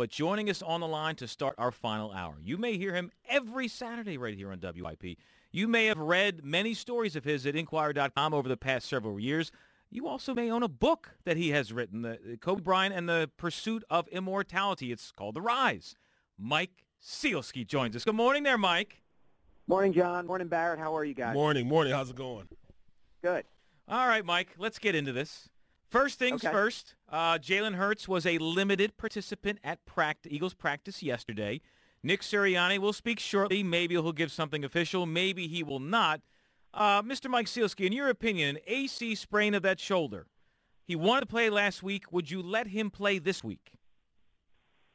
But joining us on the line to start our final hour, you may hear him every Saturday right here on WIP. You may have read many stories of his at Inquirer.com over the past several years. You also may own a book that he has written, the uh, Kobe Bryant and the Pursuit of Immortality. It's called The Rise. Mike Sielski joins us. Good morning there, Mike. Morning, John. Morning, Barrett. How are you guys? Morning, morning. How's it going? Good. All right, Mike. Let's get into this. First things Okay. first. Uh, Jalen Hurts was a limited participant at practice, Eagles practice yesterday. Nick Sirianni will speak shortly. Maybe he'll give something official. Maybe he will not. Uh, Mr. Mike Sielski, in your opinion, an AC sprain of that shoulder. He wanted to play last week. Would you let him play this week?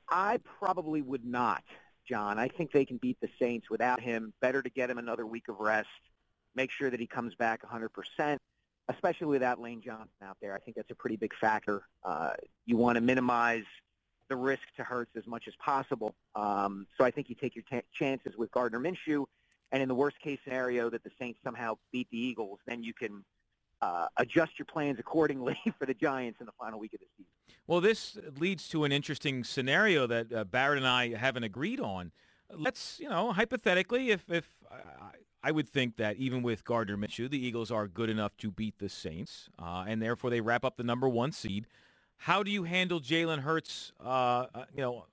I probably would not, John. I think they can beat the Saints without him. Better to get him another week of rest. Make sure that he comes back 100%, especially without Lane Johnson out there. I think that's a pretty big factor. Uh, you want to minimize the risk to Hurts as much as possible. Um, so I think you take your ta chances with Gardner Minshew. And in the worst case scenario that the Saints somehow beat the Eagles, then you can uh, adjust your plans accordingly for the Giants in the final week of the season. Well, this leads to an interesting scenario that uh, Barrett and I haven't agreed on. Let's, you know, hypothetically, if if I, would think that even with Gardner Minshew, the Eagles are good enough to beat the Saints, uh, and therefore they wrap up the number one seed. How do you handle Jalen Hurts, uh, uh, you know,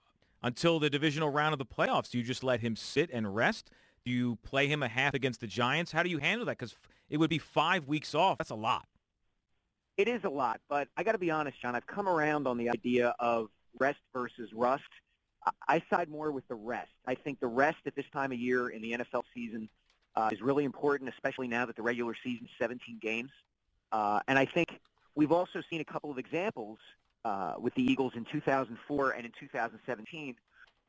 until the divisional round of the playoffs? Do you just let him sit and rest? Do you play him a half against the Giants? How do you handle that? Because it would be five weeks off. That's a lot. It is a lot, but I got to be honest, John. I've come around on the idea of rest versus rust. I side more with the rest. I think the rest at this time of year in the NFL season uh, is really important, especially now that the regular season is 17 games. Uh, and I think we've also seen a couple of examples uh, with the Eagles in 2004 and in 2017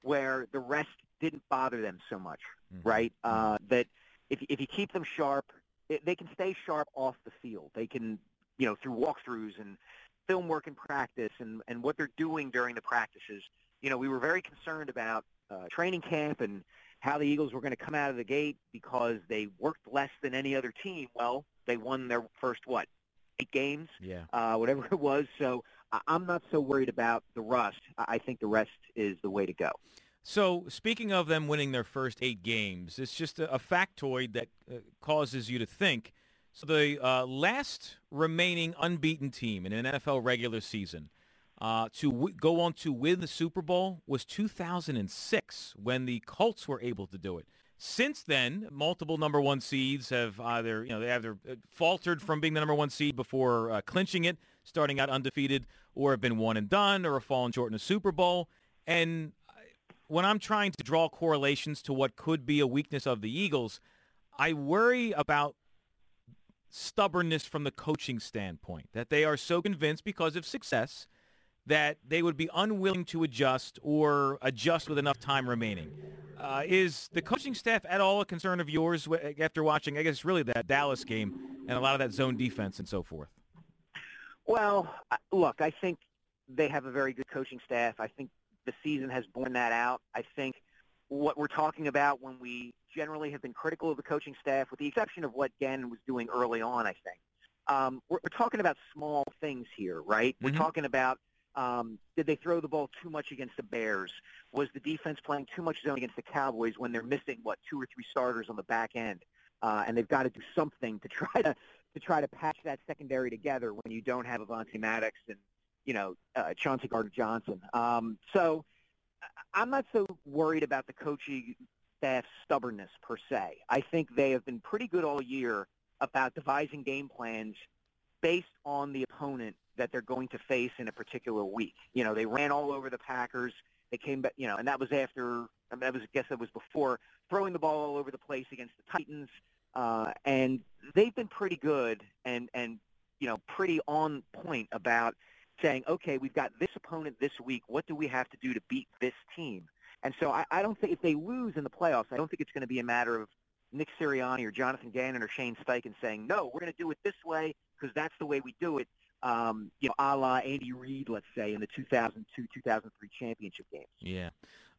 where the rest didn't bother them so much, right? Uh, that if, if you keep them sharp, it, they can stay sharp off the field. They can, you know, through walkthroughs and film work and practice and, and what they're doing during the practices. You know, we were very concerned about uh, training camp and how the Eagles were going to come out of the gate because they worked less than any other team. Well, they won their first, what, eight games? Yeah. uh, whatever it was. So I'm not so worried about the rust. I I think the rest is the way to go. So speaking of them winning their first eight games, it's just a, a factoid that uh, causes you to think. So the uh, last remaining unbeaten team in an NFL regular season uh, to w- go on to win the Super Bowl was 2006 when the Colts were able to do it. Since then, multiple number one seeds have either, you know, they either uh, faltered from being the number one seed before uh, clinching it, starting out undefeated, or have been one and done, or have fallen short in a Super Bowl. And when I'm trying to draw correlations to what could be a weakness of the Eagles, I worry about stubbornness from the coaching standpoint, that they are so convinced because of success that they would be unwilling to adjust or adjust with enough time remaining. Uh, is the coaching staff at all a concern of yours after watching, I guess, really that Dallas game and a lot of that zone defense and so forth? Well, look, I think they have a very good coaching staff. I think the season has borne that out. I think what we're talking about when we generally have been critical of the coaching staff, with the exception of what Gannon was doing early on, I think, um, we're, we're talking about small things here, right? We're Mhm. talking about um, did they throw the ball too much against the Bears? Was the defense playing too much zone against the Cowboys when they're missing what two or three starters on the back end, uh, and they've got to do something to try to to try to patch that secondary together when you don't have Avonte Maddox and you know uh, Chauncey Gardner Johnson. Um, so I'm not so worried about the coaching staff's stubbornness per se. I think they have been pretty good all year about devising game plans based on the opponent that they're going to face in a particular week. You know, they ran all over the Packers. They came back, you know, and that was after, I, mean, that was, I guess that was before throwing the ball all over the place against the Titans. Uh, and they've been pretty good and, and, you know, pretty on point about saying, okay, we've got this opponent this week. What do we have to do to beat this team? And so I, I don't think if they lose in the playoffs, I don't think it's going to be a matter of Nick Sirianni or Jonathan Gannon or Shane Steichen saying, no, we're going to do it this way because that's the way we do it. Um, you know, a la Andy Reid, let's say, in the 2002-2003 championship games. Yeah.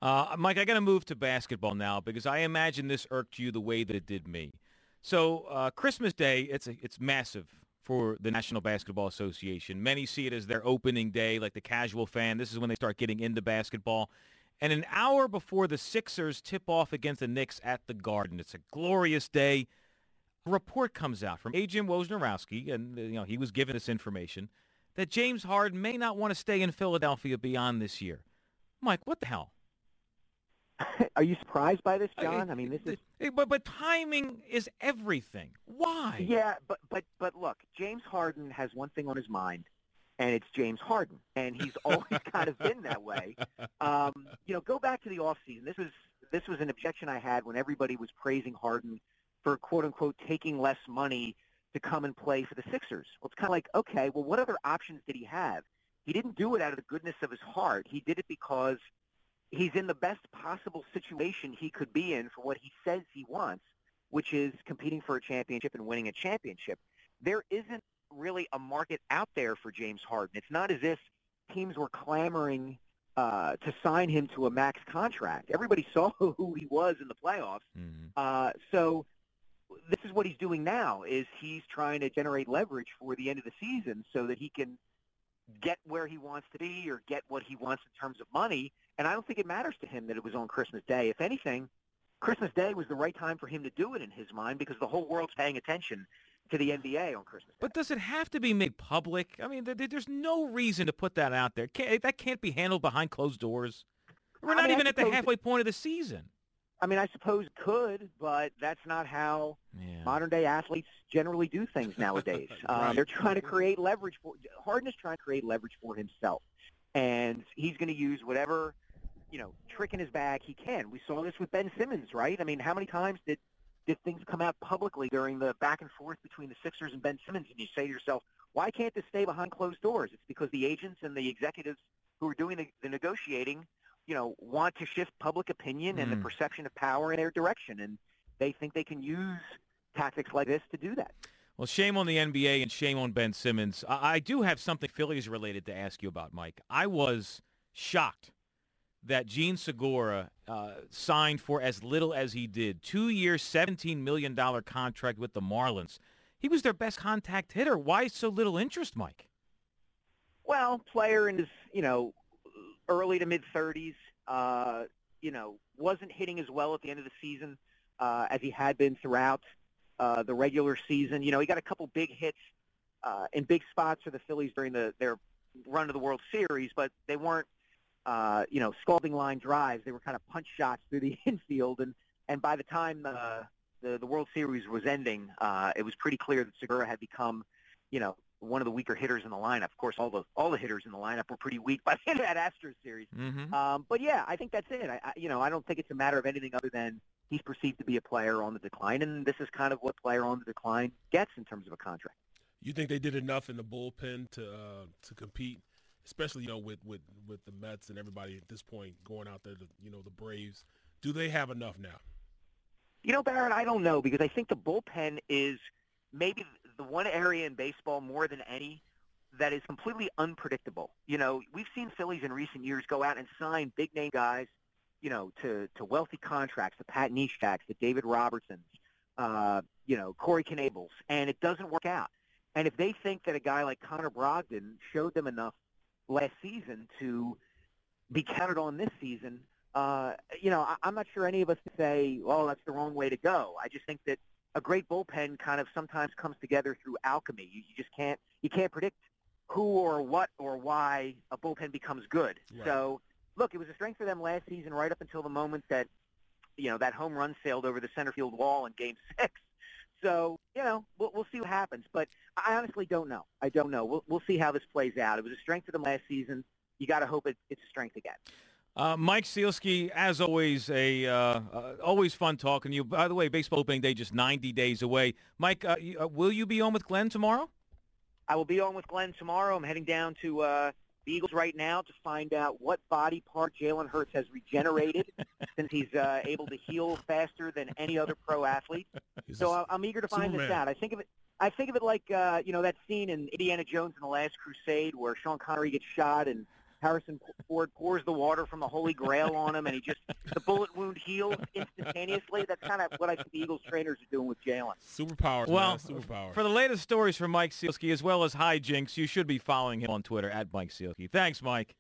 Uh, Mike, I got to move to basketball now because I imagine this irked you the way that it did me. So uh, Christmas Day, it's a, it's massive for the National Basketball Association. Many see it as their opening day, like the casual fan. This is when they start getting into basketball. And an hour before the Sixers tip off against the Knicks at the Garden, it's a glorious day. A report comes out from agent Wojnarowski, and you know he was given this information that James Harden may not want to stay in Philadelphia beyond this year. Mike, what the hell? Are you surprised by this, John? I mean, this is. But but timing is everything. Why? Yeah, but but but look, James Harden has one thing on his mind, and it's James Harden, and he's always kind of been that way. Um, you know, go back to the off season. This was this was an objection I had when everybody was praising Harden for quote unquote taking less money to come and play for the Sixers. Well, it's kind of like, okay, well, what other options did he have? He didn't do it out of the goodness of his heart. He did it because he's in the best possible situation he could be in for what he says he wants, which is competing for a championship and winning a championship. There isn't really a market out there for James Harden. It's not as if teams were clamoring uh, to sign him to a max contract. Everybody saw who he was in the playoffs. Mm-hmm. Uh, so this is what he's doing now is he's trying to generate leverage for the end of the season so that he can get where he wants to be or get what he wants in terms of money. And I don't think it matters to him that it was on Christmas Day. If anything, Christmas Day was the right time for him to do it in his mind because the whole world's paying attention to the NBA on Christmas. Day. But does it have to be made public? I mean, there's no reason to put that out there. that can't be handled behind closed doors. We're not I mean, even at the halfway point of the season. I mean, I suppose could, but that's not how yeah. modern day athletes generally do things nowadays. Um, they're trying to create leverage for Harden is trying to create leverage for himself, and he's going to use whatever you know trick in his bag he can. We saw this with Ben Simmons, right? I mean, how many times did did things come out publicly during the back and forth between the Sixers and Ben Simmons, and you say to yourself, why can't this stay behind closed doors? It's because the agents and the executives who are doing the, the negotiating, you know, want to shift public opinion mm. and the hmm. perception of power in their direction, and they think they can use tactics like this to do that. Well, shame on the NBA and shame on Ben Simmons. I, I do have something Phillies related to ask you about, Mike. I was shocked that Jean Segura uh, signed for as little as he did. Two-year, $17 million contract with the Marlins. He was their best contact hitter. Why so little interest, Mike? Well, player in his, you know, early to mid-30s, uh, you know, wasn't hitting as well at the end of the season uh, as he had been throughout uh, the regular season. You know, he got a couple big hits uh, in big spots for the Phillies during the, their run to the World Series, but they weren't uh, you know, scalding line drives. They were kind of punch shots through the infield, and and by the time uh, the the World Series was ending, uh, it was pretty clear that Segura had become, you know, one of the weaker hitters in the lineup. Of course, all the all the hitters in the lineup were pretty weak by the end of that Astros series. Mm-hmm. Um, but yeah, I think that's it. I, I, you know, I don't think it's a matter of anything other than he's perceived to be a player on the decline, and this is kind of what player on the decline gets in terms of a contract. You think they did enough in the bullpen to uh, to compete especially you know with with with the Mets and everybody at this point going out there to you know the Braves. Do they have enough now? You know, Barrett, I don't know because I think the bullpen is maybe the one area in baseball more than any that is completely unpredictable. You know, we've seen Phillies in recent years go out and sign big name guys, you know, to to wealthy contracts, the Pat Nesheks, the David Robertsons, uh, you know, Corey Knebels, and it doesn't work out. And if they think that a guy like Connor Brogdon showed them enough last season to be counted on this season, uh, you know, I, I'm not sure any of us say, well, that's the wrong way to go. I just think that a great bullpen kind of sometimes comes together through alchemy. You, you just can't you can't predict who or what or why a bullpen becomes good. Right. So look, it was a strength for them last season, right up until the moment that you know that home run sailed over the center field wall in Game Six. So you know, we'll, we'll see what happens. But I honestly don't know. I don't know. We'll, we'll see how this plays out. It was a strength for them last season. You got to hope it, it's a strength again. Uh, Mike Sielski, as always, a uh, uh, always fun talking to you. By the way, baseball opening day just 90 days away. Mike, uh, you, uh, will you be on with Glenn tomorrow? I will be on with Glenn tomorrow. I'm heading down to uh, the Eagles right now to find out what body part Jalen Hurts has regenerated since he's uh, able to heal faster than any other pro athlete. He's So I'm eager to find Superman. this out. I think of it. I think of it like uh, you know that scene in Indiana Jones and the Last Crusade where Sean Connery gets shot and Harrison Ford pours the water from the Holy Grail on him, and he just the bullet wound heals instantaneously. That's kind of what I think the Eagles trainers are doing with Jalen. Superpowers, Well, man. Superpowers. for the latest stories from Mike Sielski as well as hijinks, you should be following him on Twitter at Mike Sielski. Thanks, Mike.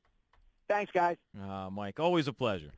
Thanks, guys. Uh, Mike, always a pleasure.